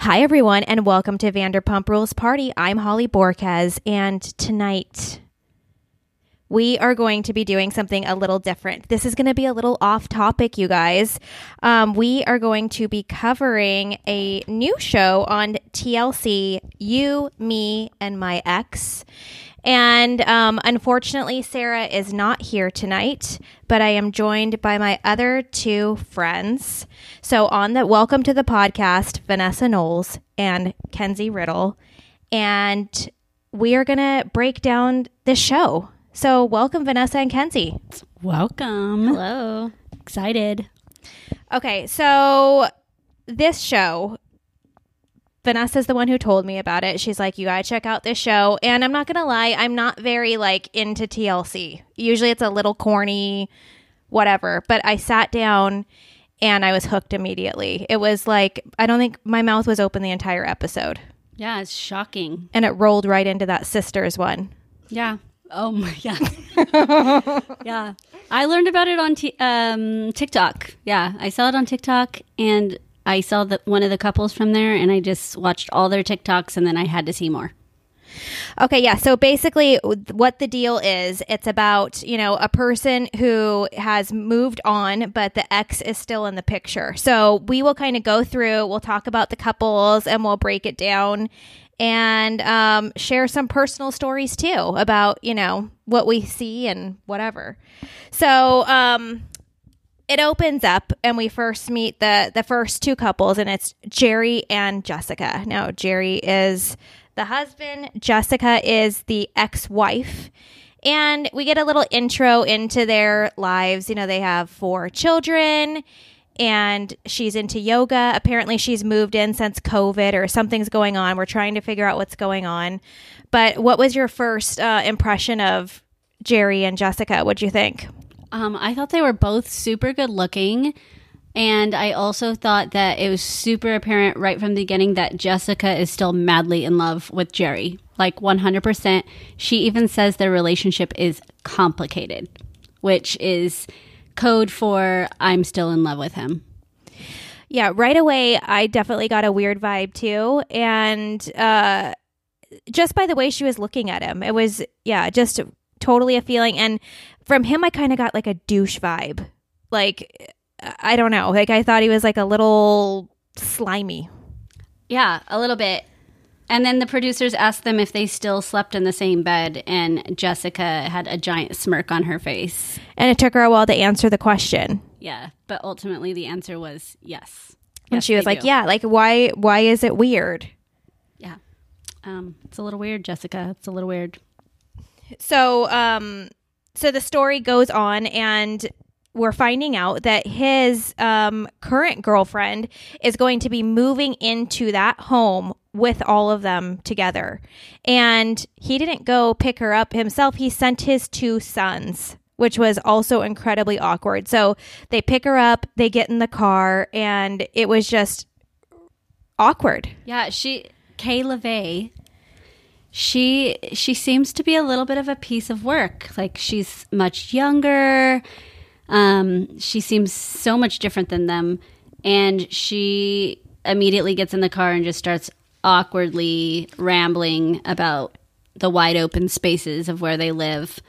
Hi, everyone, and welcome to Vanderpump Rules Party. I'm Holly Borquez, and tonight we are going to be doing something a little different. This is going to be a little off topic, you guys. Um, we are going to be covering a new show on TLC You, Me, and My Ex. And um, unfortunately, Sarah is not here tonight, but I am joined by my other two friends. So, on the welcome to the podcast, Vanessa Knowles and Kenzie Riddle. And we are going to break down this show. So, welcome, Vanessa and Kenzie. Welcome. Hello. Excited. Okay, so this show, Vanessa's the one who told me about it. She's like, you gotta check out this show. And I'm not gonna lie, I'm not very like into TLC. Usually it's a little corny, whatever. But I sat down and I was hooked immediately. It was like, I don't think my mouth was open the entire episode. Yeah, it's shocking. And it rolled right into that sisters one. Yeah. Oh my yeah. yeah. I learned about it on t- um, TikTok. Yeah, I saw it on TikTok and I saw that one of the couples from there and I just watched all their TikToks and then I had to see more. Okay, yeah. So basically, what the deal is, it's about, you know, a person who has moved on, but the ex is still in the picture. So we will kind of go through, we'll talk about the couples and we'll break it down and um, share some personal stories too about, you know, what we see and whatever. So, um, it opens up and we first meet the the first two couples and it's Jerry and Jessica. Now Jerry is the husband, Jessica is the ex-wife. And we get a little intro into their lives. You know, they have four children and she's into yoga. Apparently she's moved in since COVID or something's going on. We're trying to figure out what's going on. But what was your first uh, impression of Jerry and Jessica? What'd you think? Um, I thought they were both super good looking. And I also thought that it was super apparent right from the beginning that Jessica is still madly in love with Jerry. Like 100%. She even says their relationship is complicated, which is code for I'm still in love with him. Yeah, right away, I definitely got a weird vibe too. And uh, just by the way she was looking at him, it was, yeah, just totally a feeling. And from him, I kind of got like a douche vibe. Like, I don't know. Like, I thought he was like a little slimy. Yeah, a little bit. And then the producers asked them if they still slept in the same bed, and Jessica had a giant smirk on her face. And it took her a while to answer the question. Yeah, but ultimately the answer was yes. And Yes, she was like, do. "Yeah, like why why is it weird?" yeah. Um, it's a little weird, Jessica. It's a little weird. So, um, so the story goes on, and we're finding out that his um, current girlfriend is going to be moving into that home with all of them together. And he didn't go pick her up himself, he sent his two sons. Which was also incredibly awkward. So they pick her up, they get in the car, and it was just awkward. Yeah, she Kay LeVay. She she seems to be a little bit of a piece of work. Like she's much younger. Um, she seems so much different than them, and she immediately gets in the car and just starts awkwardly rambling about the wide open spaces of where they live.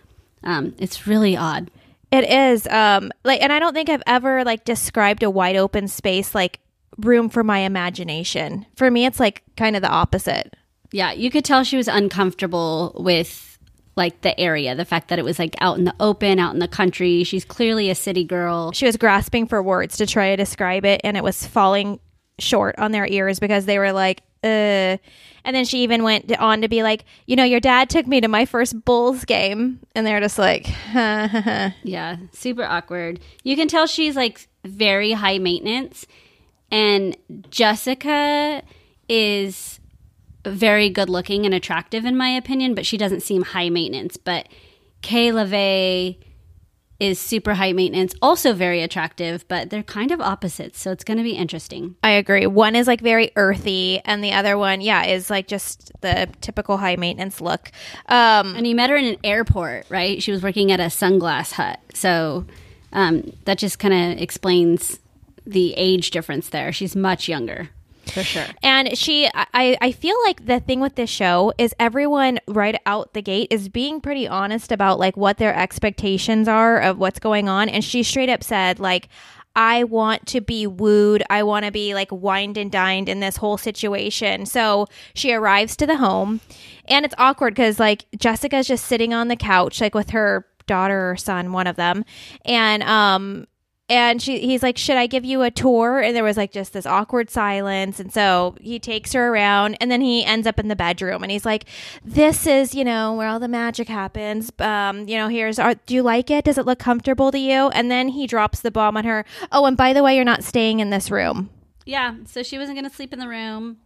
Um, it's really odd. It is um like and I don't think I've ever like described a wide open space like room for my imagination. For me it's like kind of the opposite. Yeah, you could tell she was uncomfortable with like the area, the fact that it was like out in the open, out in the country. She's clearly a city girl. She was grasping for words to try to describe it and it was falling short on their ears because they were like uh and then she even went on to be like, you know, your dad took me to my first Bulls game and they're just like Yeah, super awkward. You can tell she's like very high maintenance. And Jessica is very good looking and attractive, in my opinion, but she doesn't seem high maintenance. But Kay LeVay is super high maintenance, also very attractive, but they're kind of opposites. So it's going to be interesting. I agree. One is like very earthy, and the other one, yeah, is like just the typical high maintenance look. Um, And you met her in an airport, right? She was working at a sunglass hut. So um, that just kind of explains the age difference there. She's much younger. For sure. And she, I, I feel like the thing with this show is everyone right out the gate is being pretty honest about like what their expectations are of what's going on. And she straight up said, like, I want to be wooed. I want to be like wined and dined in this whole situation. So she arrives to the home and it's awkward because like Jessica's just sitting on the couch, like with her daughter or son, one of them. And, um, and she he's like should i give you a tour? And there was like just this awkward silence. And so he takes her around and then he ends up in the bedroom. And he's like this is you know where all the magic happens. Um you know here's our do you like it? Does it look comfortable to you? And then he drops the bomb on her. Oh and by the way you're not staying in this room. Yeah. So she wasn't going to sleep in the room.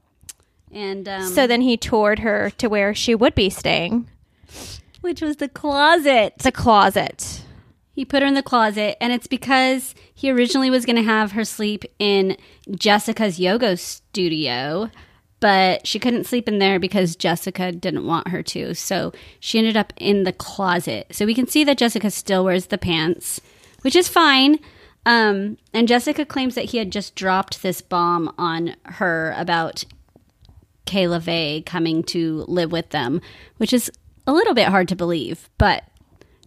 And um, so then he toured her to where she would be staying. Which was the closet. the closet He put her in the closet, and it's because he originally was going to have her sleep in Jessica's yoga studio, but she couldn't sleep in there because Jessica didn't want her to. So she ended up in the closet. So we can see that Jessica still wears the pants, which is fine. Um, and Jessica claims that he had just dropped this bomb on her about Kayla Vay coming to live with them, which is a little bit hard to believe, but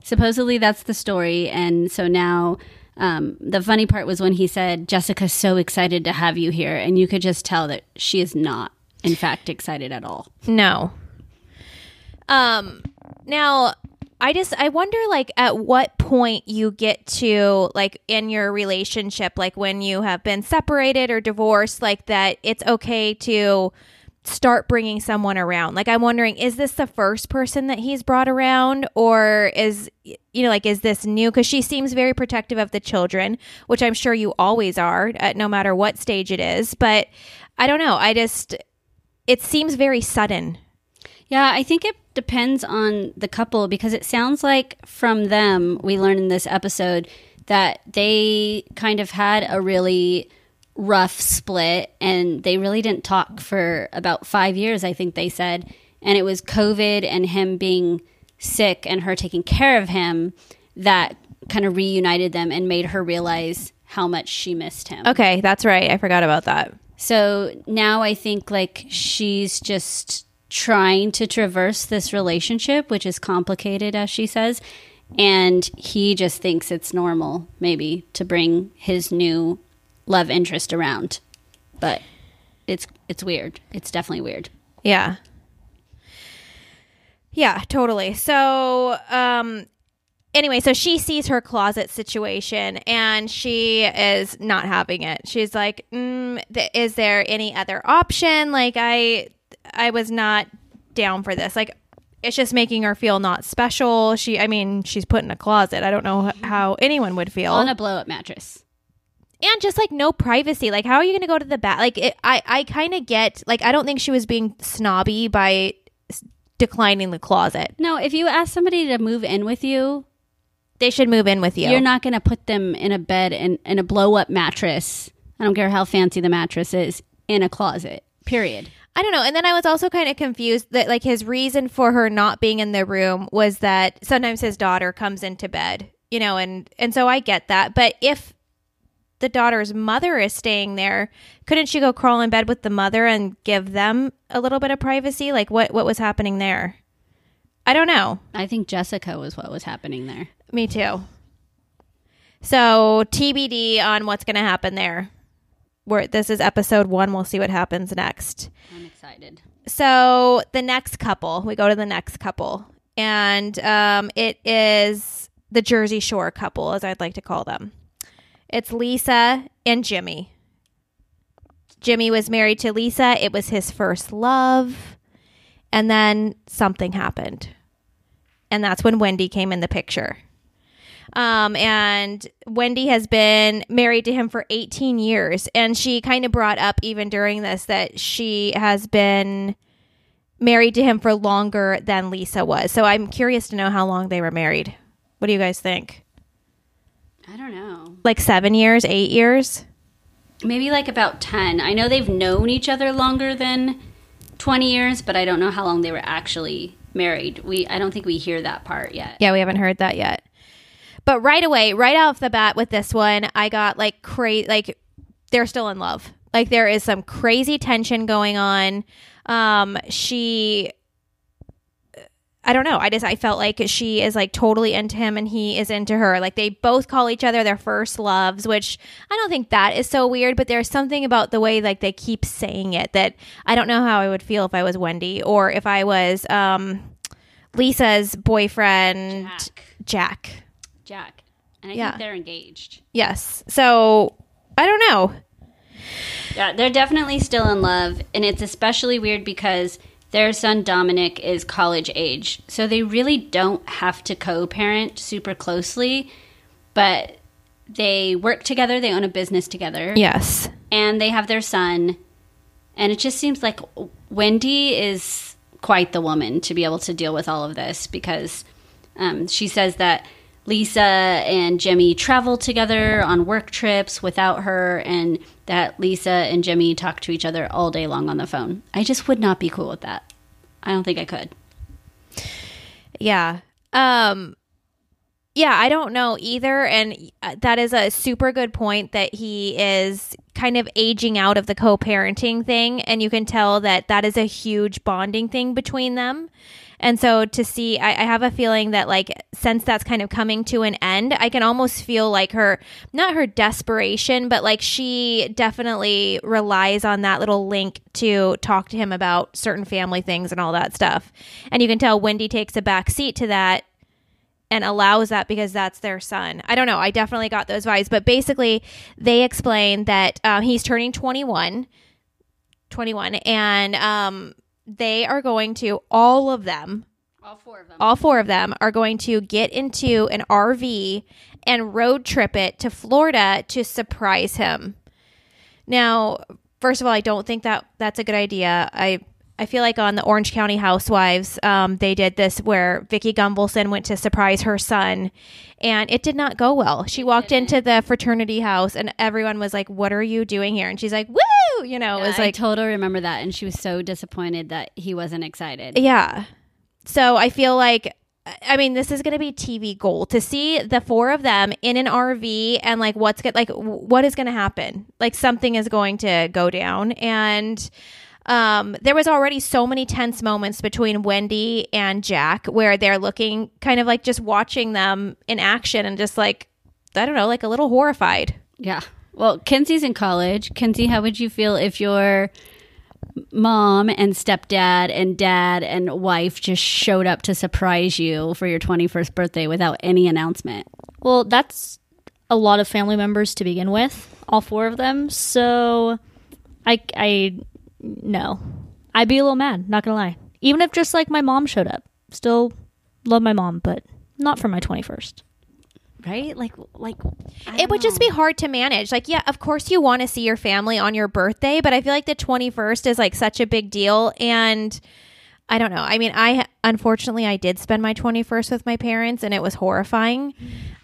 supposedly that's the story and so now um, the funny part was when he said jessica's so excited to have you here and you could just tell that she is not in fact excited at all No. Um now I just I wonder like at what point you get to like in your relationship like when you have been separated or divorced like that it's okay to start bringing someone around. Like I'm wondering is this the first person that he's brought around or is you know like is this new cuz she seems very protective of the children, which I'm sure you always are at no matter what stage it is, but I don't know. I just it seems very sudden. yeah i think it depends on the couple because it sounds like from them we learned in this episode that they kind of had a really rough split and they really didn't talk for about five years i think they said and it was covid and him being sick and her taking care of him that kind of reunited them and made her realize how much she missed him Okay, that's right. I forgot about that. so now I think like she's just trying to traverse this relationship, which is complicated, as she says. And he just thinks it's normal, maybe, to bring his new love interest around. But it's it's weird. It's definitely weird. Yeah. Yeah, totally. So, um anyway, so she sees her closet situation and she is not having it. She's like, mm, th- "Is there any other option? Like I I was not down for this. Like it's just making her feel not special. She I mean, she's put in a closet. I don't know how anyone would feel. On a blow up mattress. And just like no privacy like how are you going to go to the bath like it, i i kind of get like i don't think she was being snobby by s- declining the closet No, if you ask somebody to move in with you, they should move in with you you're not going to put them in a bed in, in a blow up mattress. I don't care how fancy the mattress is, in a closet, period. i don't know and then i was also kind of confused that like his reason for her not being in the room was that sometimes his daughter comes into bed you know and and so i get that but if the daughter's mother is staying there couldn't she go crawl in bed with the mother and give them a little bit of privacy like what what was happening there i don't know I think Jessica was what was happening there. Me too. So TBD on what's going to happen there. Where this is episode one, we'll see what happens next. I'm excited. So the next couple, we go to the next couple, and um, it is the Jersey Shore couple, as I'd like to call them. It's Lisa and Jimmy. Jimmy was married to Lisa. It was his first love. And then something happened. And that's when Wendy came in the picture. Um, and Wendy has been married to him for 18 years. And she kind of brought up, even during this, that she has been married to him for longer than Lisa was. So I'm curious to know how long they were married. What do you guys think? I don't know. Like seven years, eight years? Maybe like about 10. I know they've known each other longer than 20 years, but I don't know how long they were actually married. We I don't think we hear that part yet. Yeah, we haven't heard that yet. But right away, right off the bat with this one, I got like crazy. Like they're still in love. Like there is some crazy tension going on. Um, she I don't know. I just I felt like she is like totally into him and he is into her. Like they both call each other their first loves, which I don't think that is so weird, but there's something about the way like they keep saying it that I don't know how I would feel if I was Wendy or if I was um Lisa's boyfriend Jack. Jack. Jack. And I Yeah. think they're engaged. Yes. So I don't know. Yeah, they're definitely still in love, and it's especially weird because their son Dominic is college age. So they really don't have to co parent super closely, but they work together, they own a business together, Yes. and they have their son. And it just seems like Wendy is quite the woman to be able to deal with all of this because um, she says that Lisa and Jimmy travel together on work trips without her, and that Lisa and Jimmy talk to each other all day long on the phone. I just would not be cool with that. I don't think I could. Yeah. Um yeah, I don't know either and uh, that is a super good point that he is kind of aging out of the co-parenting thing and you can tell that that is a huge bonding thing between them. And so to see, I, I have a feeling that like since that's kind of coming to an end, I can almost feel like her, not her desperation, but like she definitely relies on that little link to talk to him about certain family things and all that stuff. And you can tell Wendy takes a back seat to that and allows that because that's their son. I don't know. I definitely got those vibes. But basically, they explain that um, he's turning 21, 21, and um, they are going to, all of them, All four of them. all four of them are going to get into an RV and road trip it to Florida to surprise him. Now, first of all, I don't think that that's a good idea. I I feel like on the Orange County Housewives, um, they did this where Vicki Gunvalson went to surprise her son, and it did not go well. She walked into the fraternity house, and everyone was like, "What are you doing here?" And she's like, "Woo!" You know, it was I like totally remember that, and she was so disappointed that he wasn't excited. Yeah. So I feel like I mean this is going to be TV gold to see the four of them in an RV and like what's good like what is going to happen. Like something is going to go down and um, there was already so many tense moments between Wendy and Jack where they're looking kind of like just watching them in action and just like I don't know, like a little horrified. Yeah. Well, Kenzie's in college. Kenzie, how would you feel if your mom and stepdad and dad and wife just showed up to surprise you for your 21st birthday without any announcement? Well, that's a lot of family members to begin with, all four of them. So, I, I, no, I'd be a little mad. Not gonna lie. Even if just like my mom showed up, still love my mom, but not for my twenty first. Right? Like, like it would just be hard to manage. Like, yeah, of course you want to see your family on your birthday, but I feel like the 21st is like such a big deal. And I don't know. I mean, I unfortunately I did spend my 21st with my parents and it was horrifying.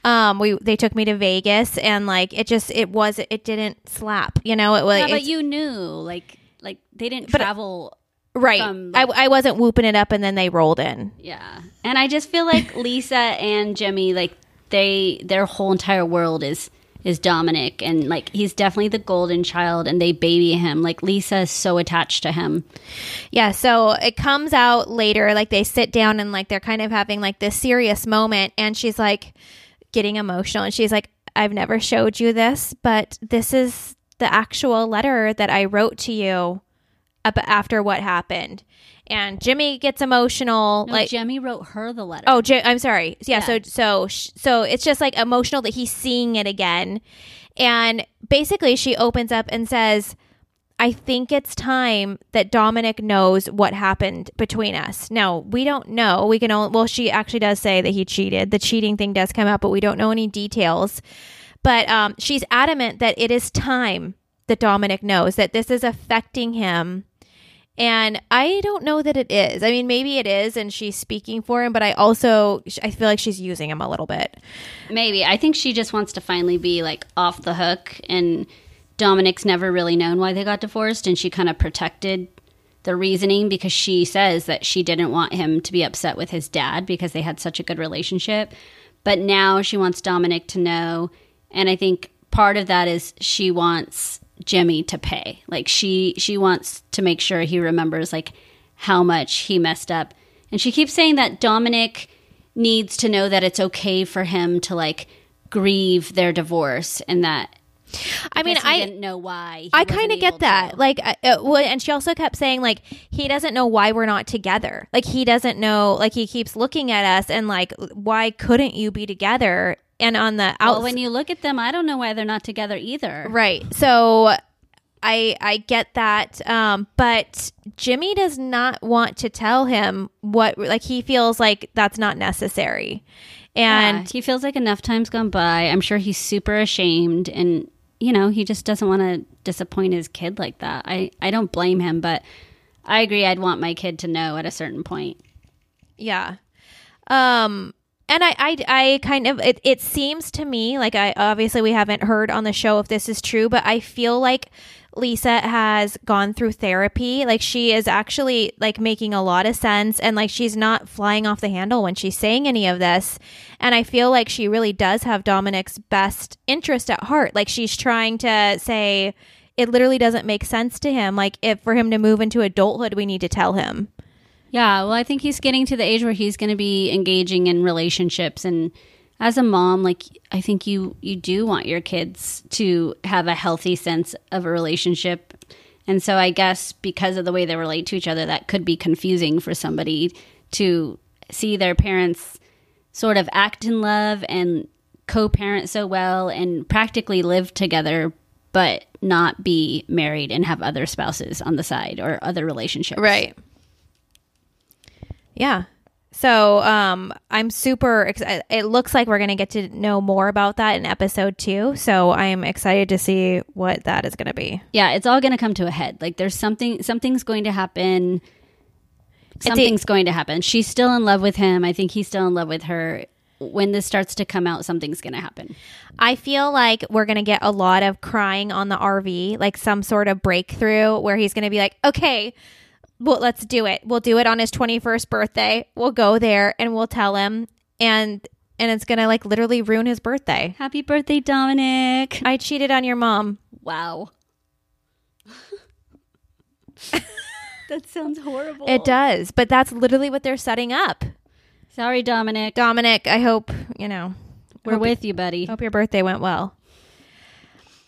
Um, we, they took me to Vegas and like, it just, it was, it didn't slap, you know, it was, Yeah, but you knew, like, like they didn't But- travel. right. from, I, I wasn't whooping it up and then they rolled in. Yeah, and I just feel like Lisa and Jimmy, like they, their whole entire world is is Dominic, and like he's definitely the golden child, and they baby him. Like Lisa is so attached to him. Yeah, so it comes out later, like they sit down and like they're kind of having like this serious moment, and she's like getting emotional, and she's like, I've never showed you this, but this is the actual letter that I wrote to you after what happened. And Jimmy gets emotional, No, like Jimmy wrote her the letter. Oh, J- I'm sorry. Yeah, Yeah. so so so it's just like emotional that he's seeing it again. And basically she opens up and says, "I think it's time that Dominic knows what happened between us." Now, we don't know. We can only well she actually does say that he cheated. The cheating thing does come out, but we don't know any details. But um, she's adamant that it is time that Dominic knows that this is affecting him and I don't know that it is. I mean, maybe it is, and she's speaking for him, but I also I feel like she's using him a little bit. Maybe. I think she just wants to finally be like off the hook and Dominic's never really known why they got divorced and she kind of protected the reasoning because she says that she didn't want him to be upset with his dad because they had such a good relationship. But now she wants Dominic to know and I think part of that is she wants Jimmy to pay. Like she she wants to make sure he remembers like how much he messed up. And she keeps saying that Dominic needs to know that it's okay for him to like grieve their divorce and that I mean, he I didn't know why. I kind of get that. to. Like, uh, well, and she also kept saying like he doesn't know why we're not together. Like he doesn't know. Like he keeps looking at us and like, why couldn't you be together? And on the well, when you look at them, I don't know why they're not together either. right? So. I I get that, um, but Jimmy does not want to tell him what like he feels like that's not necessary, and Yeah, he feels like enough time's gone by. I'm sure he's super ashamed and you know, he just doesn't want to disappoint his kid like that. I I don't blame him, but I agree I'd want my kid to know at a certain point. Yeah. Um and I, I, I kind of it, it seems to me like I obviously we haven't heard on the show if this is true, but I feel like Lisa has gone through therapy. Like she is actually like making a lot of sense and like she's not flying off the handle when she's saying any of this. And I feel like she really does have Dominic's best interest at heart. Like she's trying to say it literally doesn't make sense to him. Like if for him to move into adulthood, we need to tell him. Yeah, well, I think he's getting to the age where he's going to be engaging in relationships and as a mom, like I think you you do want your kids to have a healthy sense of a relationship. And so I guess because of the way they relate to each other that could be confusing for somebody to see their parents sort of act in love and co-parent so well and practically live together but not be married and have other spouses on the side or other relationships. Right. Yeah. So um, I'm super excited. It looks like we're going to get to know more about that in episode two. So I'm excited to see what that is going to be. yeah, it's all going to come to a head. Like there's something something's going to happen. Something's going to happen. She's still in love with him. I think he's still in love with her. When this starts to come out, something's going to happen. I feel like we're going to get a lot of crying on the RV, like some sort of breakthrough where he's going to be like, okay, well, let's do it. We'll do it on his 21st birthday. We'll go there and we'll tell him. And, and it's going to like literally ruin his birthday. Happy birthday, Dominic. I cheated on your mom. Wow. that sounds horrible. It does, but that's literally what they're setting up. Sorry, Dominic. Dominic, I hope, you know, We're with you, buddy. hope your birthday went well.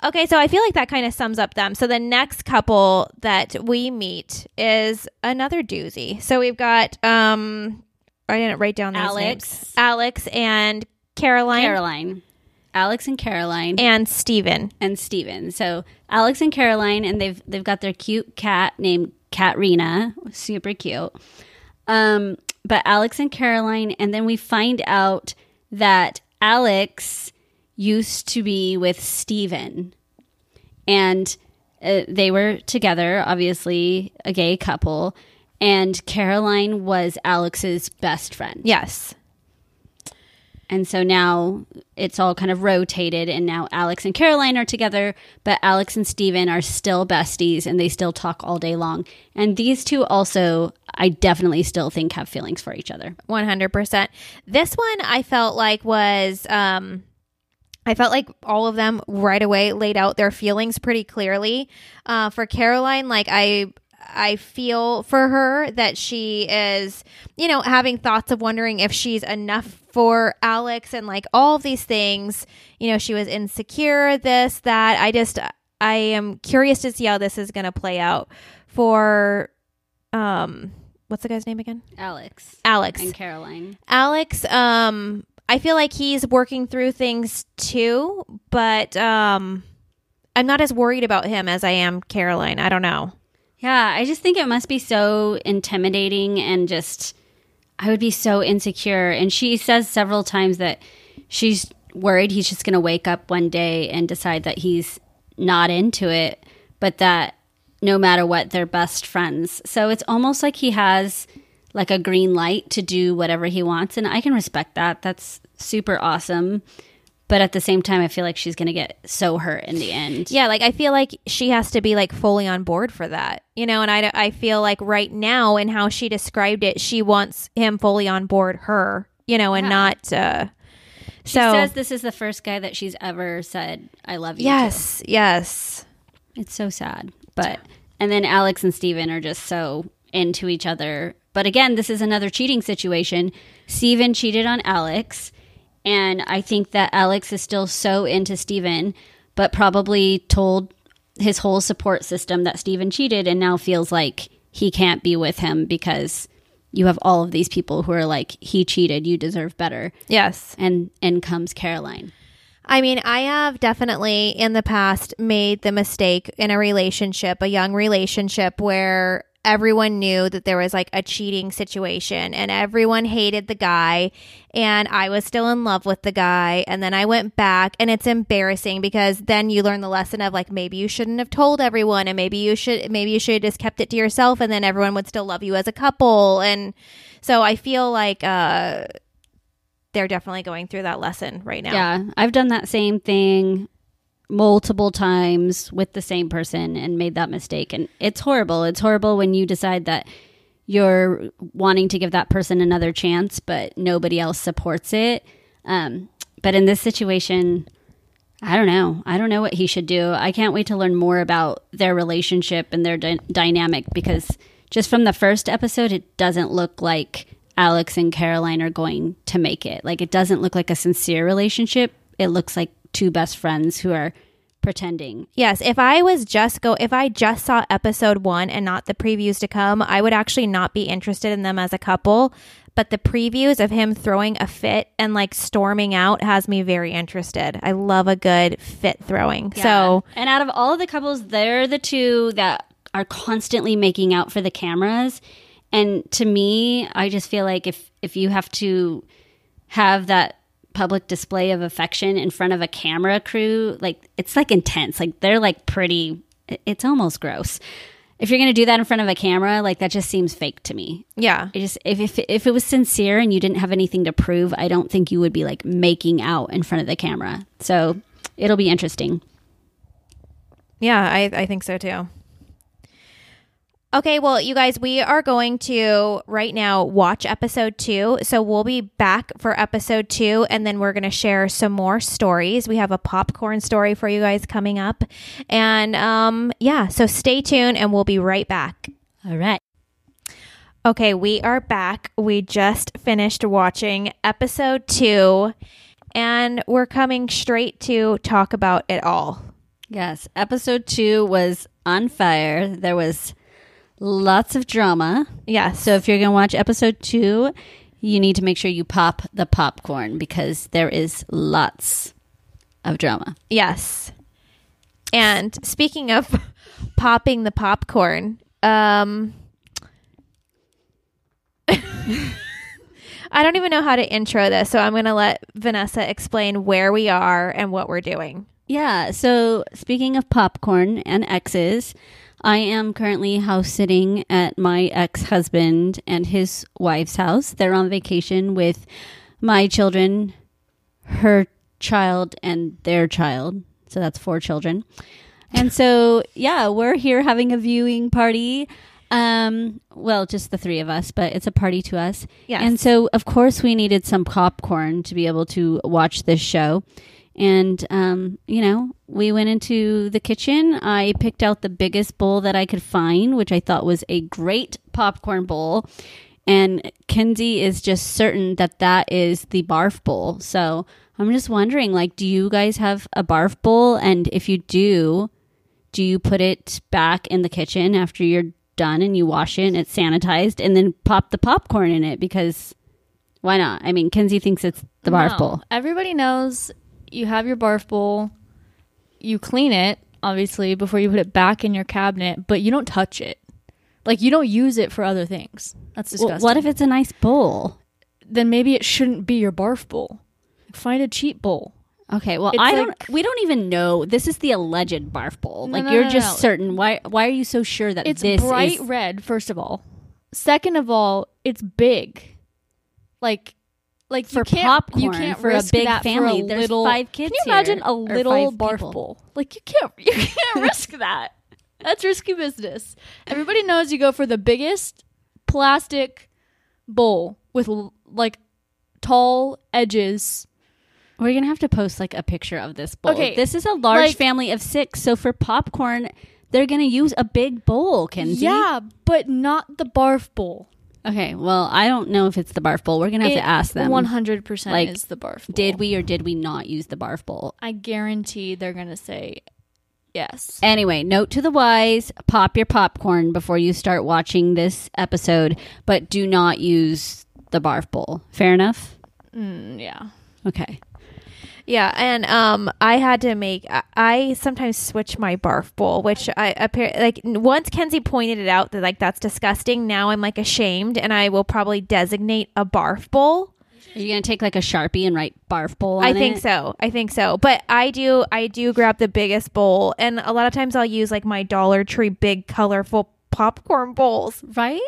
Okay, so I feel like that kind of sums up them. So the next couple that we meet is another doozy. So we've got um I didn't write down Alex. names. Alex and Caroline, Caroline. Alex and Caroline and Steven. and Steven. So Alex and Caroline, and they've they've got their cute cat named Katrina, super cute. Um, but Alex and Caroline, and then we find out that Alex used to be with Steven, and uh, they were together, obviously a gay couple. And Caroline was Alex's best friend. Yes. And so now it's all kind of rotated, and now Alex and Caroline are together, but Alex and Steven are still besties and they still talk all day long. And these two also, I definitely still think have feelings for each other. 100%. This one I felt like was um I felt like all of them right away laid out their feelings pretty clearly. Uh, for Caroline, like I I feel for her that she is, you know, having thoughts of wondering if she's enough for Alex and like all of these things. You know, she was insecure, this, that. I just, I am curious to see how this is going to play out for, um, what's the guy's name again? Alex Alex. and Caroline. Alex, um, I feel like he's working through things too, but um, I'm not as worried about him as I am Caroline. I don't know. Yeah, I just think it must be so intimidating and just, I would be so insecure. And she says several times that she's worried he's just going to wake up one day and decide that he's not into it, but that no matter what, they're best friends. So it's almost like he has like a green light to do whatever he wants. And I can respect that. That's super awesome. But at the same time, I feel like she's going to get so hurt in the end. Yeah, like I feel like she has to be like fully on board for that, you know. And I, I feel like right now, and how she described it, she wants him fully on board her, you know, and Yeah. not. uh She So says this is the first guy that she's ever said, I love you. to. yes, yes. It's so sad. But and then Alex and Steven are just so into each other. But again, this is another cheating situation. Steven cheated on Alex, and I think that Alex is still so into Steven, but probably told his whole support system that Steven cheated and now feels like he can't be with him because you have all of these people who are like he cheated, you deserve better. Yes. And and comes Caroline. I mean, I have definitely in the past made the mistake in a relationship, a young relationship where everyone knew that there was like a cheating situation and everyone hated the guy and I was still in love with the guy and then I went back and it's embarrassing because then you learn the lesson of like maybe you shouldn't have told everyone and maybe you should maybe you should have just kept it to yourself and then everyone would still love you as a couple and so I feel like uh they're definitely going through that lesson right now. Yeah, I've done that same thing multiple times with the same person and made that mistake. And it's horrible. It's horrible when you decide that you're wanting to give that person another chance, but nobody else supports it. Um, but in this situation, I don't know. I don't know what he should do. I can't wait to learn more about their relationship and their dy- dynamic because just from the first episode, it doesn't look like Alex and Caroline are going to make it. Like, it doesn't look like a sincere relationship. It looks like two best friends who are pretending. Yes, if I was just go if I just saw episode 1 and not the previews to come, I would actually not be interested in them as a couple, but the previews of him throwing a fit and like storming out has me very interested. I love a good fit throwing. So, and out of all of the couples, they're the two that are constantly making out for the cameras. And to me, I just feel like if if you have to have that public display of affection in front of a camera crew, like it's like intense. Like they're like pretty it's almost gross. If you're going to do that in front of a camera, like that just seems fake to me. yeah. It just if, if if it was sincere and you didn't have anything to prove, I don't think you would be like making out in front of the camera. So, it'll be interesting. Yeah, I, I think so too. Okay, well, you guys, we are going to right now watch episode two. So we'll be back for episode two, and then we're going to share some more stories. We have a popcorn story for you guys coming up. And um, yeah, so stay tuned, and we'll be right back. All right. Okay, we are back. We just finished watching episode two, and we're coming straight to talk about it all. Yes, episode 2 was on fire. There was lots of drama. Yeah. So if you're going to watch episode 2, you need to make sure you pop the popcorn because there is lots of drama. Yes. And speaking of popping the popcorn, um I don't even know how to intro this, so I'm going to let Vanessa explain where we are and what we're doing. Yeah, so speaking of popcorn and exes, I am currently house sitting at my ex husband and his wife's house. They're on vacation with my children, her child, and their child. So that's four children. And so, yeah, we're here having a viewing party. Um, well, just the three of us, but it's a party to us. Yes. And so, of course, we needed some popcorn to be able to watch this show. And, um, you know, we went into the kitchen. I picked out the biggest bowl that I could find, which I thought was a great popcorn bowl. And Kenzie is just certain that that is the barf bowl. So I'm just wondering, like, do you guys have a barf bowl? And if you do, do you put it back in the kitchen after you're done and you wash it and it's sanitized and then pop the popcorn in it? Because why not? I mean, Kenzie thinks it's the barf No. bowl. Everybody knows you have your barf bowl. You clean it, obviously, before you put it back in your cabinet, but you don't touch it. Like you don't use it for other things. That's Well, disgusting. what if it's a nice bowl? then maybe it shouldn't be your barf bowl. Find a cheap bowl. Okay, well, It's I like- don't. We don't even know. This is the alleged barf bowl. No, like no, you're no, just certain. Why? Why are you so sure that It's this bright is? red, first of all. Second of all, it's big. Like like For you can't, you popcorn, can't for a big family. A There's little, five kids Can you imagine here, a little barf people. bowl? Like you can't you can't risk that. That's risky business. Everybody knows you go for the biggest plastic bowl with like tall edges We're gonna have to post like a picture of this bowl. Okay, This is a large like- family of six, so for popcorn, they're gonna use a big bowl, Kenzie. Yeah, but not the barf bowl. Okay. Well, I don't know if it's the barf bowl. We're gonna have to ask them. One hundred percent is the barf. Bowl. Did we or did we not use the barf bowl? I guarantee they're gonna say yes. Anyway, note to the wise: pop your popcorn before you start watching this episode, but do not use the barf bowl. Fair enough. Mm, yeah. Okay. Yeah, and um, I had to make. I, I sometimes switch my barf bowl, which I appear like once Kenzie pointed it out that like that's disgusting. Now I'm like ashamed, and I will probably designate a barf bowl. Are you gonna take like a sharpie and write barf bowl? On I think it? so. I think so. But I do. I do grab the biggest bowl, and a lot of times I'll use like my Dollar Tree big colorful popcorn bowls. right?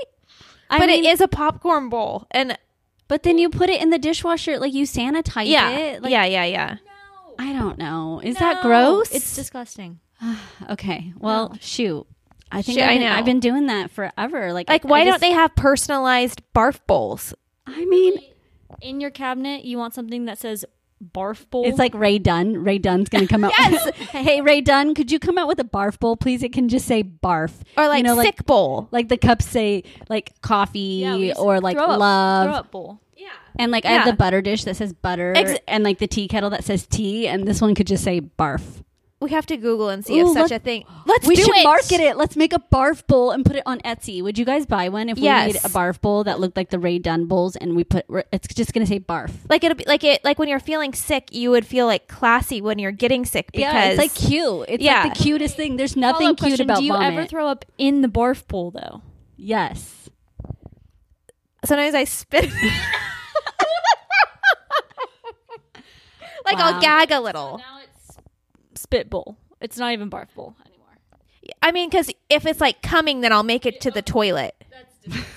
I but mean, it is a popcorn bowl, and But then you put it in the dishwasher, like you sanitize yeah, it. Like, yeah, yeah, yeah. I don't know. Is that gross? It's disgusting. okay. Well, shoot. I think Shoot, I've, I been, know. I've been doing that forever. Like, Like, why I don't they have personalized barf bowls? I mean, In your cabinet, you want something that says barf bowl. it's like Rae Dunn. Rae Dunn's going to come out. Yes. hey, Rae Dunn, could you come out with a barf bowl, please? It can just say barf. Or like you know, sick like bowl. like the cups say like coffee Yeah, or like up, love. throw up bowl. Yeah. And like I have the butter dish that says butter, Ex- and like the tea kettle that says tea, and this one could just say barf. We have to Google and see Ooh, if such a thing. Let's we do should it. market it. Let's make a barf bowl and put it on Etsy. Would you guys buy one if we Yes. made a barf bowl that looked like the Rae Dunn bowls and we put it's just gonna say barf? Like it'll be like it like when you're feeling sick, you would feel like classy when you're getting sick because yeah, it's like cute. It's Yeah. like the cutest thing. There's nothing Follow-up cute question, about Do you vomit. ever throw up in the barf bowl though? yes. sometimes I spit. like Wow. I'll gag a little. Now it's spit bowl. It's not even barf bowl anymore. I mean, because if it's like coming, then I'll make it to the toilet. That's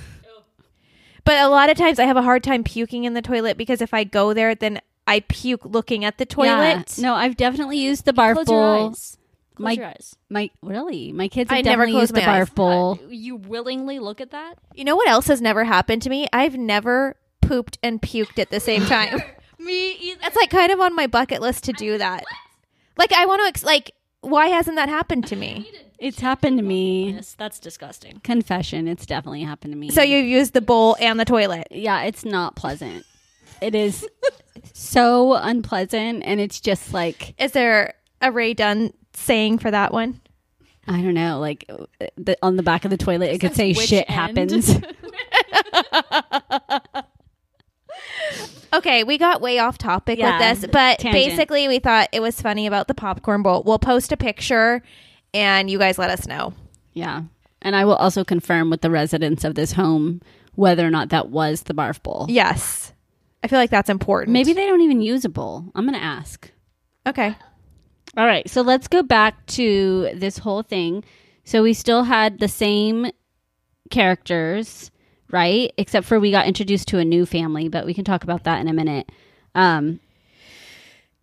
But a lot of times I have a hard time puking in the toilet because if I go there, then I puke looking at the toilet. Yeah. No, I've definitely used the barf Close bowl. your eyes. Close My- your eyes. My really, my kids have I never definitely close used the my eyes. barf bowl. Uh, you willingly look at that? You know what else has never happened to me? I've never pooped and puked at the same time. Me either. That's like kind of on my bucket list to do that. Like I want to ex- like why hasn't that happened to me? It's happened to me. Yes, that's disgusting. Confession, it's definitely happened to me. So you've used the bowl and the toilet. yeah, it's not pleasant. It is so unpleasant, and it's just like Is there a Rae Dunn saying for that one? I don't know, like uh, the, on the back of the toilet, it could say "shit end? happens." Okay, we got way off topic Yeah, with this, but tangent. basically we thought it was funny about the popcorn bowl. We'll post a picture and you guys let us know. yeah, and I will also confirm with the residents of this home whether or not that was the barf bowl. Yes. I feel like that's important. Maybe they don't even use a bowl. I'm gonna ask. Okay. All right, so let's go back to this whole thing. So we still had the same characters, right? Except for we got introduced to a new family, but we can talk about that in a minute. Um,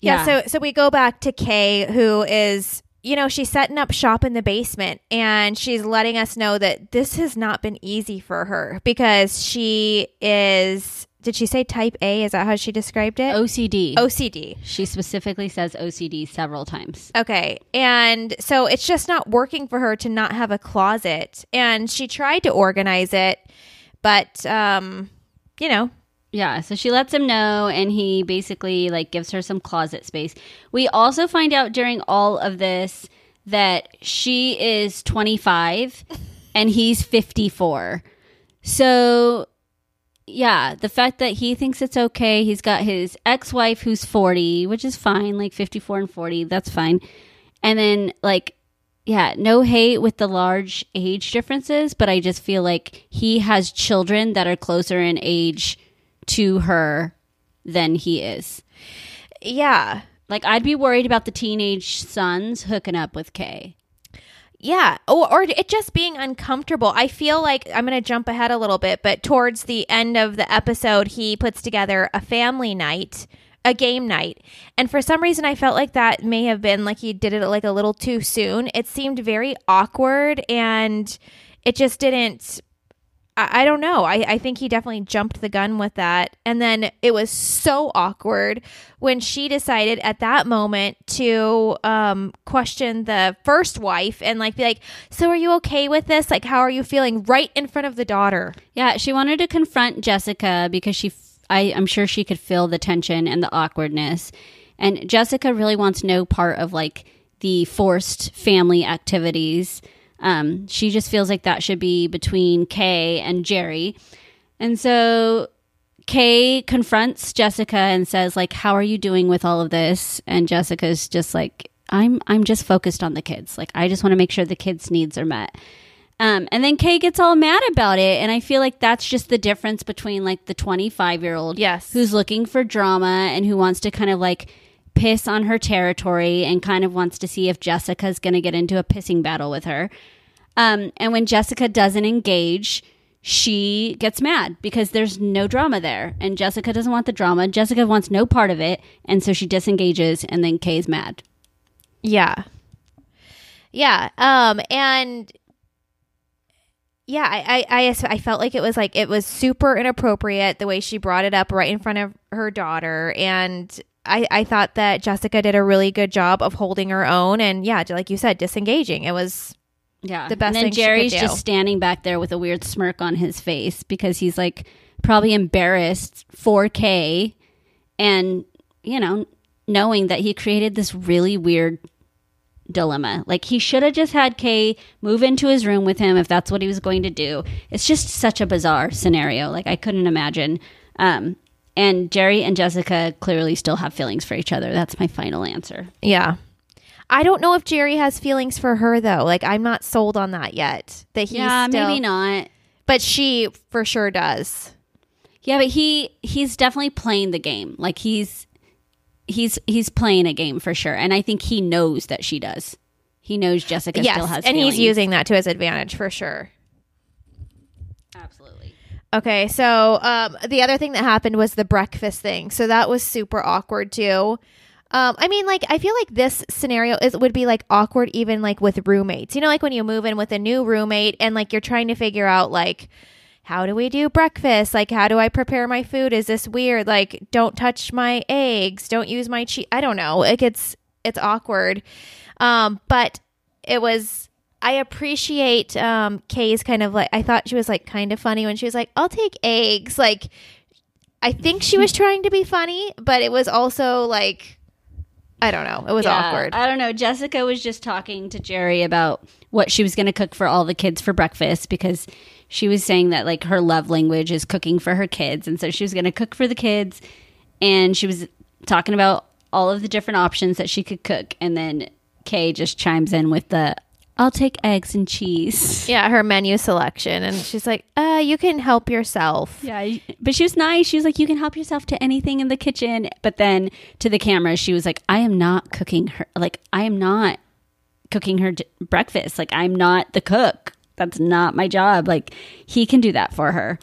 Yeah. so so we go back to Kay, who is you know she's setting up shop in the basement, and she's letting us know that this has not been easy for her because she is. Did she say type A? Is that how she described it? OCD. OCD. She specifically says OCD several times. Okay. And so it's just not working for her to not have a closet. And she tried to organize it, but um, you know, Yeah, so she lets him know and he basically like gives her some closet space. We also find out during all of this that she is 25 and he's 54. So yeah, the fact that he thinks it's okay, he's got his ex-wife who's 40, which is fine, like 54 and 40, that's fine. And then like yeah, no hate with the large age differences, but I just feel like he has children that are closer in age to her than he is. yeah. Like I'd be worried about the teenage sons hooking up with Kay. Yeah, or, or it just being uncomfortable. I feel like I'm going to jump ahead a little bit, but towards the end of the episode, he puts together a family night, a game night. And for some reason, I felt like that may have been like he did it like a little too soon. It seemed very awkward and it just didn't. I, I don't know. I, I think he definitely jumped the gun with that. And then it was so awkward when she decided at that moment to um, question the first wife and like be like, So are you okay with this? Like, how are you feeling right in front of the daughter? Yeah, she wanted to confront Jessica because she, I, I'm sure she could feel the tension and the awkwardness. And Jessica really wants no part of like the forced family activities. Um, she just feels like that should be between Kay and Jerry. And so Kay confronts Jessica and says, like, how are you doing with all of this? And Jessica's just like, I'm I'm just focused on the kids. Like I just want to make sure the kids' needs are met. Um, and then Kay gets all mad about it, and I feel like that's just the difference between like the 25 year old, Yes. who's looking for drama and who wants to kind of like piss on her territory and kind of wants to see if Jessica's going to get into a pissing battle with her. Um, and when Jessica doesn't engage, she gets mad because there's no drama there, and Jessica doesn't want the drama. Jessica wants no part of it, and so she disengages, and then Kay's mad. Yeah. Yeah. Um, and yeah, I, I, I, I felt like it was like it was super inappropriate the way she brought it up right in front of her daughter. And I, I thought that Jessica did a really good job of holding her own and yeah, like you said, disengaging. It was Yeah. The best and then thing she could Jerry's just standing back there with a weird smirk on his face because he's like probably embarrassed for Kay and, you know, knowing that he created this really weird dilemma. Like he should have just had Kay move into his room with him if that's what he was going to do. It's just such a bizarre scenario. Like I couldn't imagine. Um and Jerry and Jessica clearly still have feelings for each other. That's my final answer. yeah. I don't know if Jerry has feelings for her though. Like I'm not sold on that yet. That he's yeah, still, maybe not. but she for sure does. Yeah, but he he's definitely playing the game. Like he's he's he's playing a game for sure, and I think he knows that she does. He knows Jessica yes, still has, and he's using that to his advantage for sure. absolutely. Okay, so um, the other thing that happened was the breakfast thing. So that was super awkward too. Um, I mean, like I feel like this scenario is would be like awkward even like with roommates. You know, like when you move in with a new roommate and like you're trying to figure out like how do we do breakfast? Like how do I prepare my food? Is this weird? Like don't touch my eggs, don't use my cheese. I don't know. Like it's it's awkward. Um, but it was I appreciate um Kay's kind of like I thought she was like kind of funny when she was like, I'll take eggs. Like I think she was trying to be funny, but it was also like I don't know. It was Yeah, awkward. I don't know. Jessica was just talking to Jerry about what she was going to cook for all the kids for breakfast because she was saying that like her love language is cooking for her kids, and so she was going to cook for the kids, and she was talking about all of the different options that she could cook, and then Kay just chimes in with the "I'll take eggs and cheese." yeah, her menu selection and she's like, "Uh, you can help yourself." Yeah, but she was nice. She was like, "You can help yourself to anything in the kitchen." But then to the camera, she was like, "I am not cooking her. Like, I am not cooking her d- breakfast. Like, I'm not the cook. That's not my job. Like, he can do that for her."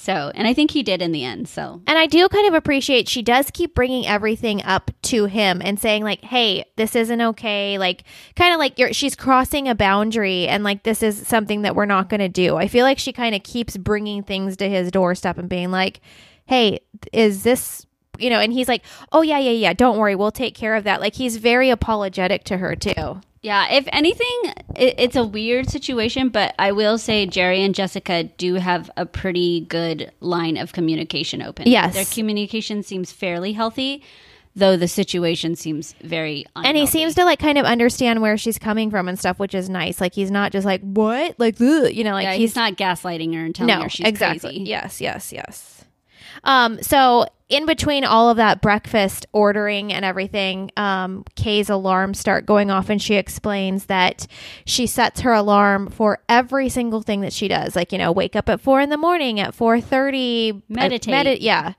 So, and I think he did in the end. So, And I do kind of appreciate she does keep bringing everything up to him and saying like, "Hey, this isn't okay." Like kind of like you're she's crossing a boundary and like this is something that we're not going to do. I feel like she kind of keeps bringing things to his doorstep and being like, "Hey, is this you know, and he's like, "Oh yeah, yeah, yeah, don't worry, we'll take care of that." Like he's very apologetic to her too. Yeah, if anything, it, it's a weird situation, but I will say Jerry and Jessica do have a pretty good line of communication open. Yes. Their communication seems fairly healthy, though the situation seems very unhealthy. And he seems to like kind of understand where she's coming from and stuff, which is nice. Like he's not just like, "What?" Like, ugh, you know, like yeah, he's he's not gaslighting her and telling her she's exactly. crazy. Yes, yes, yes. Um, so in between all of that breakfast ordering and everything, um, Kay's alarms start going off, and she explains that she sets her alarm for every single thing that she does. Like you know, wake up at four in the morning, at four thirty, Meditate. yeah.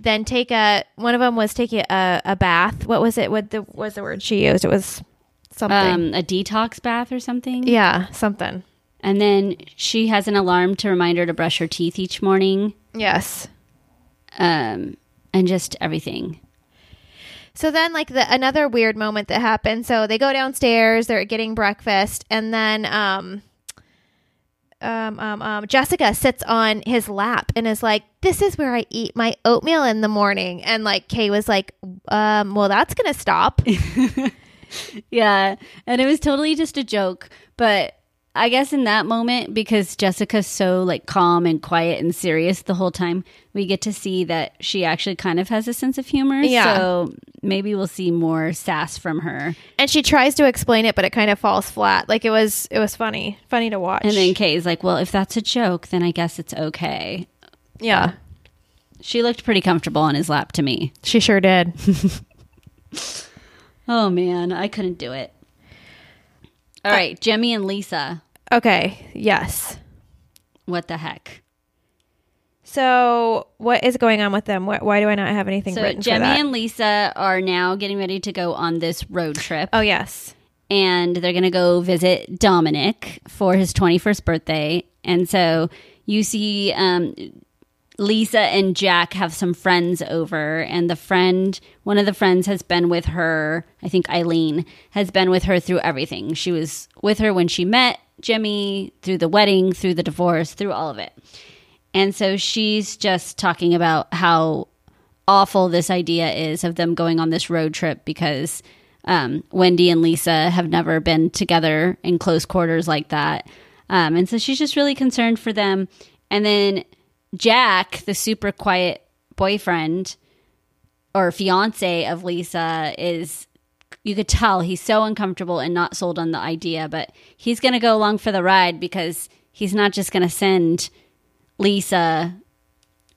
Then take a. One of them was taking a, a bath. What was it? What the what was the word she used? It was something. Um, a detox bath or something. yeah, something. And then she has an alarm to remind her to brush her teeth each morning. Yes. Um, and just everything. So then, like the another weird moment that happened. So they go downstairs. They're getting breakfast, and then um, um, um, um, Jessica sits on his lap and is like, "This is where I eat my oatmeal in the morning." And like Kay was like, um, "Well, that's gonna stop." Yeah, and it was totally just a joke, but I guess in that moment because Jessica's so like calm and quiet and serious the whole time, we get to see that she actually kind of has a sense of humor. Yeah. So maybe we'll see more sass from her. and she tries to explain it, but it kind of falls flat. Like it was, it was funny, funny to watch. And then Kay's like, "Well, if that's a joke, then I guess it's okay." yeah, uh, She looked pretty comfortable on his lap to me. she sure did. Oh man, I couldn't do it. All uh, right, Jimmy and Lisa. Okay, yes. What the heck? So what is going on with them? Why, why do I not have anything So written Jimmy and Lisa are now getting ready to go on this road trip. oh yes, and they're going to go visit Dominic for his 21st birthday. And so you see um, Lisa and Jack have some friends over, and the friend, one of the friends has been with her, I think Eileen, has been with her through everything. She was with her when she met Jimmy, through the wedding, through the divorce, through all of it. And so she's just talking about how awful this idea is of them going on this road trip because um, Wendy and Lisa have never been together in close quarters like that. Um, and so she's just really concerned for them. And then Jack, the super quiet boyfriend or fiance of Lisa, is you could tell he's so uncomfortable and not sold on the idea, but he's going to go along for the ride because he's not just going to send Lisa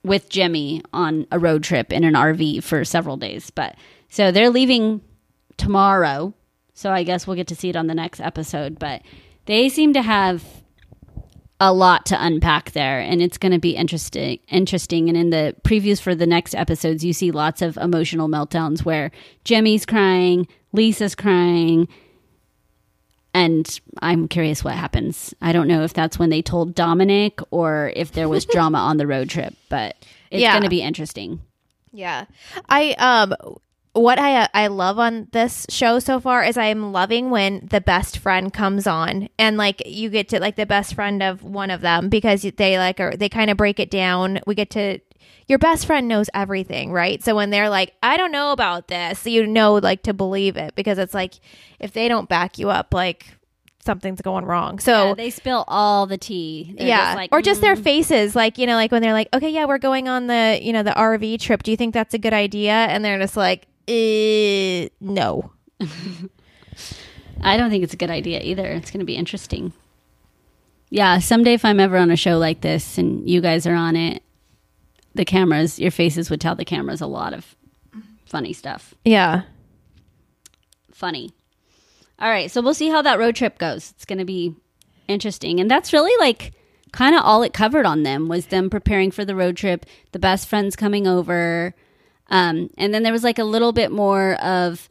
with Jimmy on a road trip in an RV for several days. But so they're leaving tomorrow. So I guess we'll get to see it on the next episode. But they seem to have a lot to unpack there and it's going to be interesting interesting and in the previews for the next episodes you see lots of emotional meltdowns where Jimmy's crying, Lisa's crying, and I'm curious what happens. I don't know if that's when they told Dominic or if there was drama on the road trip, but it's Yeah. going to be interesting. Yeah. I um what I I love on this show so far is I'm loving when the best friend comes on and like you get to like the best friend of one of them because they like are they kind of break it down. We get to your best friend knows everything, right? So when they're like, I don't know about this, you know like to believe it because it's like if they don't back you up, like something's going wrong. So Yeah, they spill all the tea. They're yeah just like, or just their "Mm." faces like you know like when they're like okay yeah we're going on the you know the rv trip do you think that's a good idea and they're just like eh, no I don't think it's a good idea either. It's going to be interesting. Yeah, someday if I'm ever on a show like this and you guys are on it, the cameras, your faces would tell the cameras a lot of funny stuff. yeah Funny. All right, so we'll see how that road trip goes. It's going to be interesting. And that's really like kind of all it covered on them was them preparing for the road trip, the best friends coming over. Um, and then there was like a little bit more of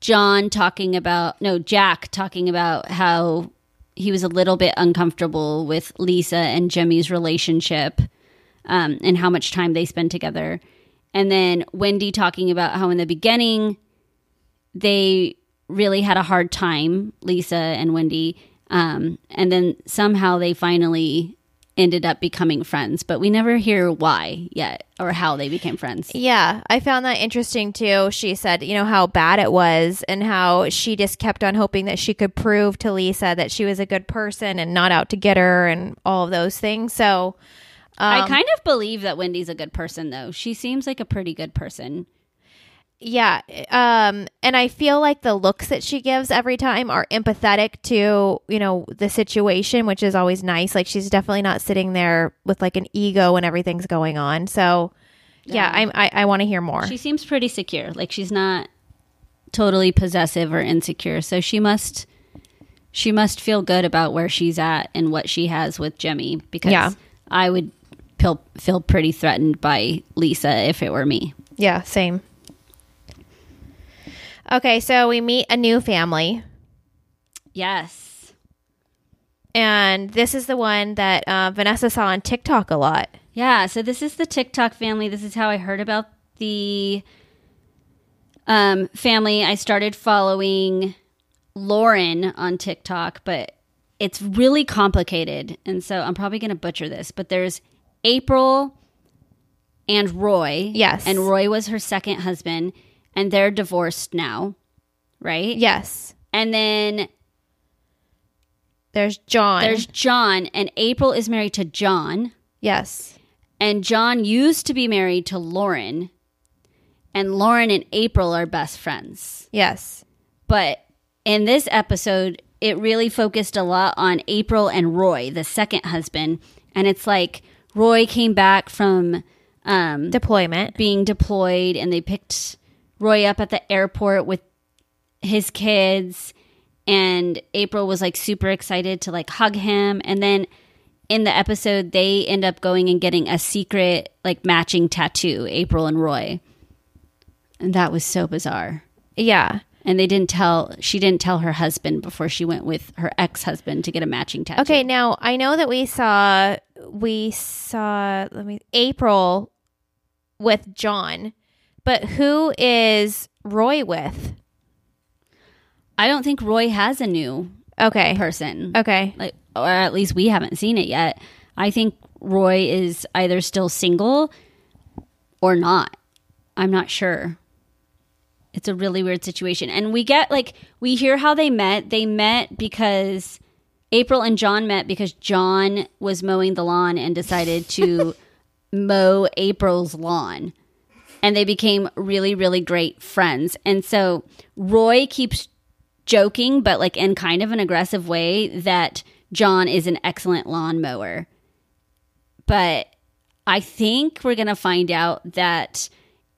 John talking about, no, Jack talking about how he was a little bit uncomfortable with Lisa and Jimmy's relationship um, and how much time they spend together. And then Wendy talking about how in the beginning they really had a hard time, Lisa and Wendy. Um, and then somehow they finally ended up becoming friends, but we never hear why yet or how they became friends. yeah i found that interesting too she said you know how bad it was and how she just kept on hoping that she could prove to lisa that she was a good person and not out to get her and all of those things so um, I kind of believe that Wendy's a good person, though. She seems like a pretty good person. Yeah. Um, and I feel like the looks that she gives every time are empathetic to, you know, the situation, which is always nice. Like she's definitely not sitting there with like an ego when everything's going on. So yeah, I'm, I, I want to hear more. She seems pretty secure. Like she's not totally possessive or insecure. So she must she must feel good about where she's at and what she has with Jimmy because Yeah. I would feel feel pretty threatened by Lisa if it were me. yeah, same. Okay. So we meet a new family Yes. and this is the one that uh, Vanessa saw on TikTok a lot. Yeah, so this is the TikTok family. This is how I heard about the um, family. I started following Lauren on TikTok, but it's really complicated. And so I'm probably going to butcher this, but there's April and Roy. Yes. And Roy was her second husband, and they're divorced now, right? Yes. And then There's John. there's John, and April is married to John. yes. And John used to be married to Lauren. And Lauren and April are best friends. Yes. But in this episode, it really focused a lot on April and Roy, the second husband. And it's like Roy came back from um, Deployment. being deployed and they picked Roy up at the airport with his kids and April was like super excited to like hug him. And then in the episode they end up going and getting a secret like matching tattoo April and Roy. And that was so bizarre. Yeah. and they didn't tell she didn't tell her husband before she went with her ex-husband to get a matching tattoo. Okay, now I know that we saw we saw let me April with John, but who is Roy with? I don't think Roy has a new Okay. person Okay. like or at least we haven't seen it yet. I think Roy is either still single or not. I'm not sure. It's a really weird situation. And we get like we hear how they met. They met because April and John met because John was mowing the lawn and decided to mow April's lawn. And they became really, really great friends. And so Roy keeps joking, but like in kind of an aggressive way, that John is an excellent lawnmower. But I think we're going to find out that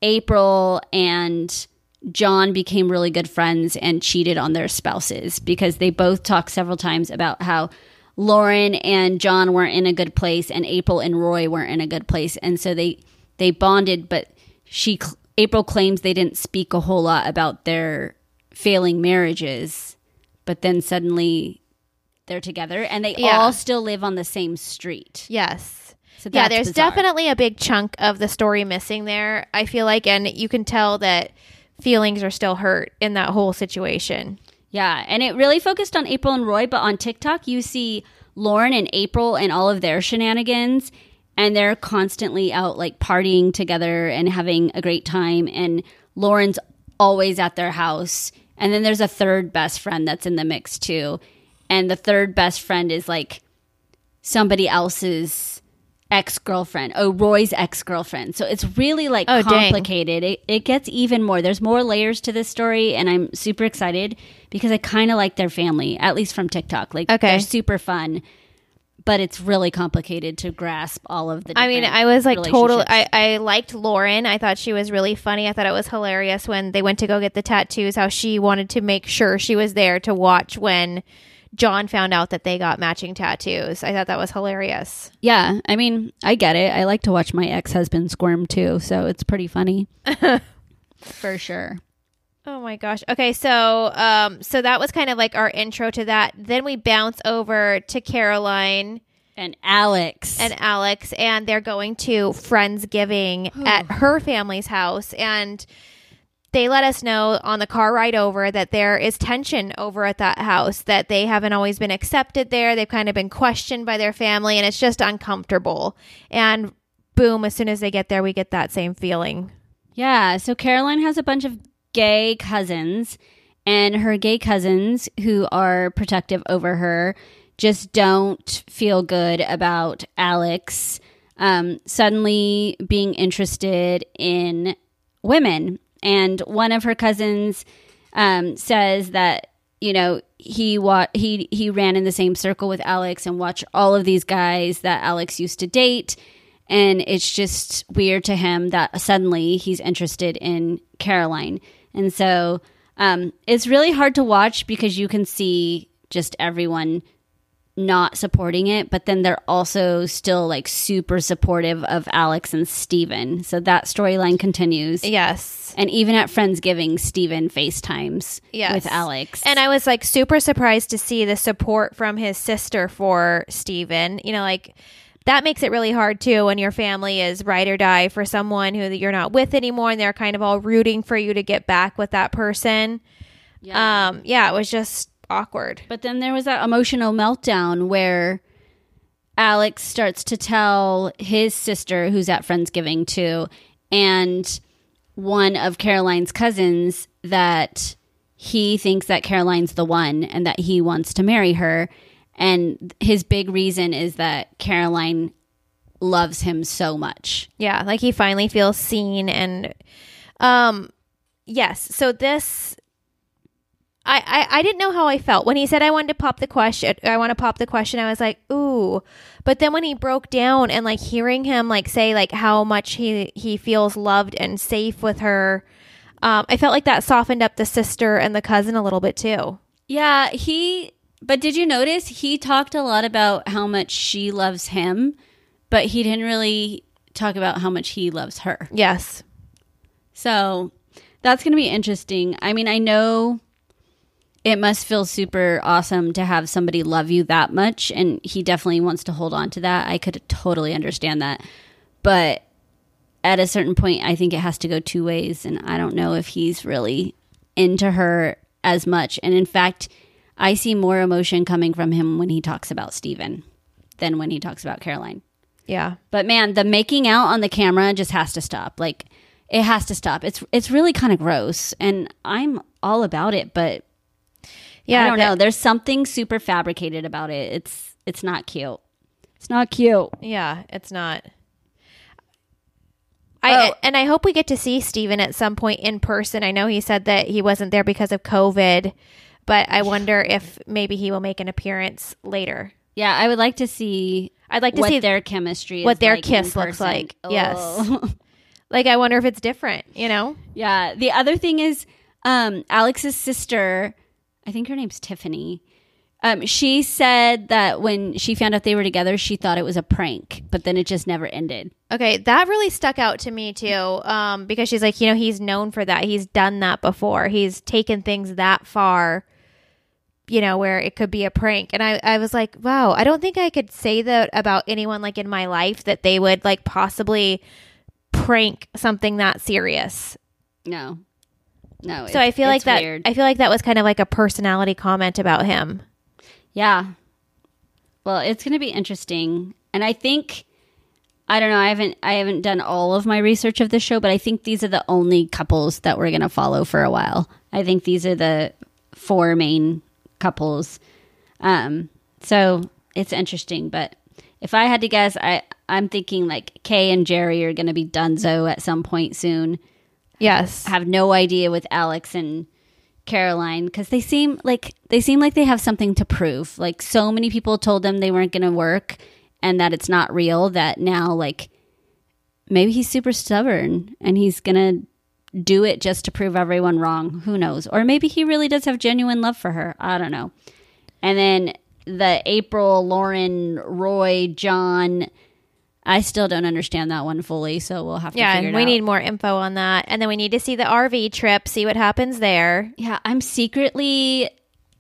April and John became really good friends and cheated on their spouses because they both talked several times about how Lauren and John weren't in a good place and April and Roy weren't in a good place and so they they bonded but she April claims they didn't speak a whole lot about their failing marriages but then suddenly they're together and they Yeah. all still live on the same street. Yes. So yeah, there's bizarre. definitely a big chunk of the story missing there. I feel like and you can tell that feelings are still hurt in that whole situation. Yeah, and it really focused on April and Roy, but on TikTok you see Lauren and April and all of their shenanigans and they're constantly out like partying together and having a great time and Lauren's always at their house. And then there's a third best friend that's in the mix too. And the third best friend is like somebody else's ex girlfriend. Oh, Roy's ex girlfriend. So it's really like Oh, dang. complicated. It, it gets even more. There's more layers to this story, and I'm super excited because I kind of like their family, at least from TikTok. Like, Okay. they're super fun, but it's really complicated to grasp all of the. I mean, I was like totally. I, I liked Lauren. I thought she was really funny. I thought it was hilarious when they went to go get the tattoos. How she wanted to make sure she was there to watch when John found out that they got matching tattoos. I thought that was hilarious. yeah, I mean, I get it. I like to watch my ex husband squirm too, so it's pretty funny. For sure. Oh my gosh. Okay, so um, so that was kind of like our intro to that. Then we bounce over to Caroline And Alex. and Alex, and they're going to Friendsgiving at her family's house. And they let us know on the car ride over that there is tension over at that house, that they haven't always been accepted there. They've kind of been questioned by their family, and it's just uncomfortable. And boom, as soon as they get there, we get that same feeling. Yeah, so Caroline has a bunch of gay cousins, and her gay cousins who are protective over her just don't feel good about Alex um, suddenly being interested in women. And one of her cousins um, says that you know he wa- he he ran in the same circle with Alex and watched all of these guys that Alex used to date and it's just weird to him that suddenly he's interested in Caroline. And so um, it's really hard to watch because you can see just everyone not supporting it, but then they're also still like super supportive of Alex and Steven. So that storyline continues. Yes. And even at Friendsgiving, Steven FaceTimes Yes. with Alex. And I was like super surprised to see the support from his sister for Steven. You know, like that makes it really hard too when your family is ride or die for someone who you're not with anymore and they're kind of all rooting for you to get back with that person. Yeah. Um, yeah, it was just awkward. But then there was that emotional meltdown where Alex starts to tell his sister, who's at Friendsgiving too, and one of Caroline's cousins that he thinks that Caroline's the one and that he wants to marry her. And his big reason is that Caroline loves him so much. Yeah, like he finally feels seen and um yes, so this I, I, I didn't know how I felt when he said I wanted to pop the question. I want to pop the question. I was like, ooh. But then when he broke down and like hearing him like say like how much he he feels loved and safe with her, um, I felt like that softened up the sister and the cousin a little bit too. Yeah, he. But did you notice he talked a lot about how much she loves him, but he didn't really talk about how much he loves her. Yes. So that's going to be interesting. I mean, I know it must feel super awesome to have somebody love you that much, and he definitely wants to hold on to that. I could totally understand that. But at a certain point, I think it has to go two ways, and I don't know if he's really into her as much. And in fact, I see more emotion coming from him when he talks about Steven than when he talks about Caroline. Yeah. But man, the making out on the camera just has to stop. Like it has to stop. It's it's really kind of gross, and I'm all about it. But Yeah. I don't that- know. There's something super fabricated about it. It's it's not cute. It's not cute. Yeah, it's not. I Oh. and I hope we get to see Steven at some point in person. I know he said that he wasn't there because of COVID, but I wonder if maybe he will make an appearance later. Yeah, I would like to see I'd like to what see their chemistry, what their like kiss looks like. Yes. Oh. like I wonder if it's different, you know? Yeah. The other thing is, um, Alex's sister, I think her name's Tiffany. Um, she said that when she found out they were together, she thought it was a prank, but then it just never ended. Okay, that really stuck out to me too. Um, because she's like, you know, he's known for that. He's done that before. He's taken things that far, you know, where it could be a prank. And I, I was like, wow, I don't think I could say that about anyone like in my life that they would like possibly prank something that serious. No, no. So I feel like that Weird. I feel like that was kind of like a personality comment about him. Yeah. Well, it's going to be interesting, and I think I don't know. I haven't I haven't done all of my research of the show, but I think these are the only couples that we're going to follow for a while. I think these are the four main couples. Um, so it's interesting, but if I had to guess, I I'm thinking like Kay and Jerry are going to be Dunzo at some point soon. Yes. I have no idea with Alex and Caroline because they seem like they seem like they have something to prove. Like so many people told them they weren't going to work and that it's not real. That now like maybe he's super stubborn and he's going to do it just to prove everyone wrong. Who knows? Or maybe he really does have genuine love for her. I don't know. And then the April, Lauren, Roy, John. I still don't understand that one fully, so we'll have to Yeah, figure and it we out. need more info on that. And then we need to see the RV trip, see what happens there. Yeah, I'm secretly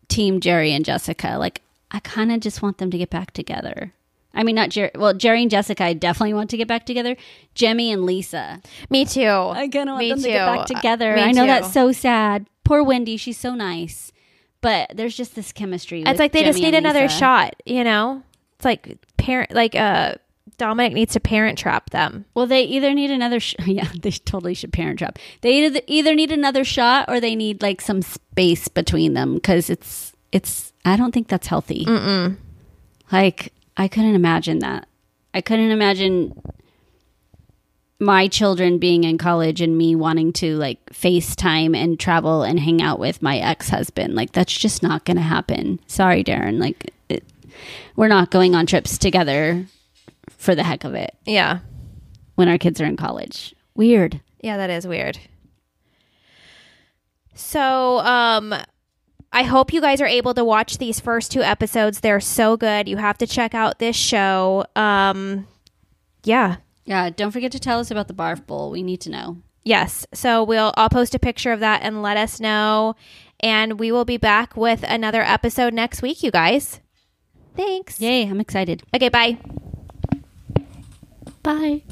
team Jerry and Jessica. Like, I kind of just want them to get back together. I mean, not Jerry. Well, Jerry and Jessica, I definitely want to get back together. Jimmy and Lisa, Me too. I kind of want Me them to get back together. I know too. that's so sad. Poor Wendy, she's so nice, but there's just this chemistry. It's like they just need another Lisa. shot, you know? It's like parent like uh Dominic needs to parent trap them. Well, they either need another. Sh- yeah, they totally should parent trap. They either either need another shot or they need like some space between them because it's it's. I don't think that's healthy. Mm-mm. Like I couldn't imagine that. I couldn't imagine my children being in college and me wanting to like FaceTime and travel and hang out with my ex-husband. Like that's just not going to happen. Sorry, Darren. Like it, we're not going on trips together for the heck of it Yeah. when our kids are in college. Weird. Yeah, that is weird. So, um I hope you guys are able to watch these first two episodes. They're so good. You have to check out this show. Um yeah. Yeah, don't forget to tell us about the barf bowl. We need to know. Yes. So we'll I'll post a picture of that and let us know. And we will be back with another episode next week, you guys. Thanks. Yay, I'm excited. Okay, bye. Bye.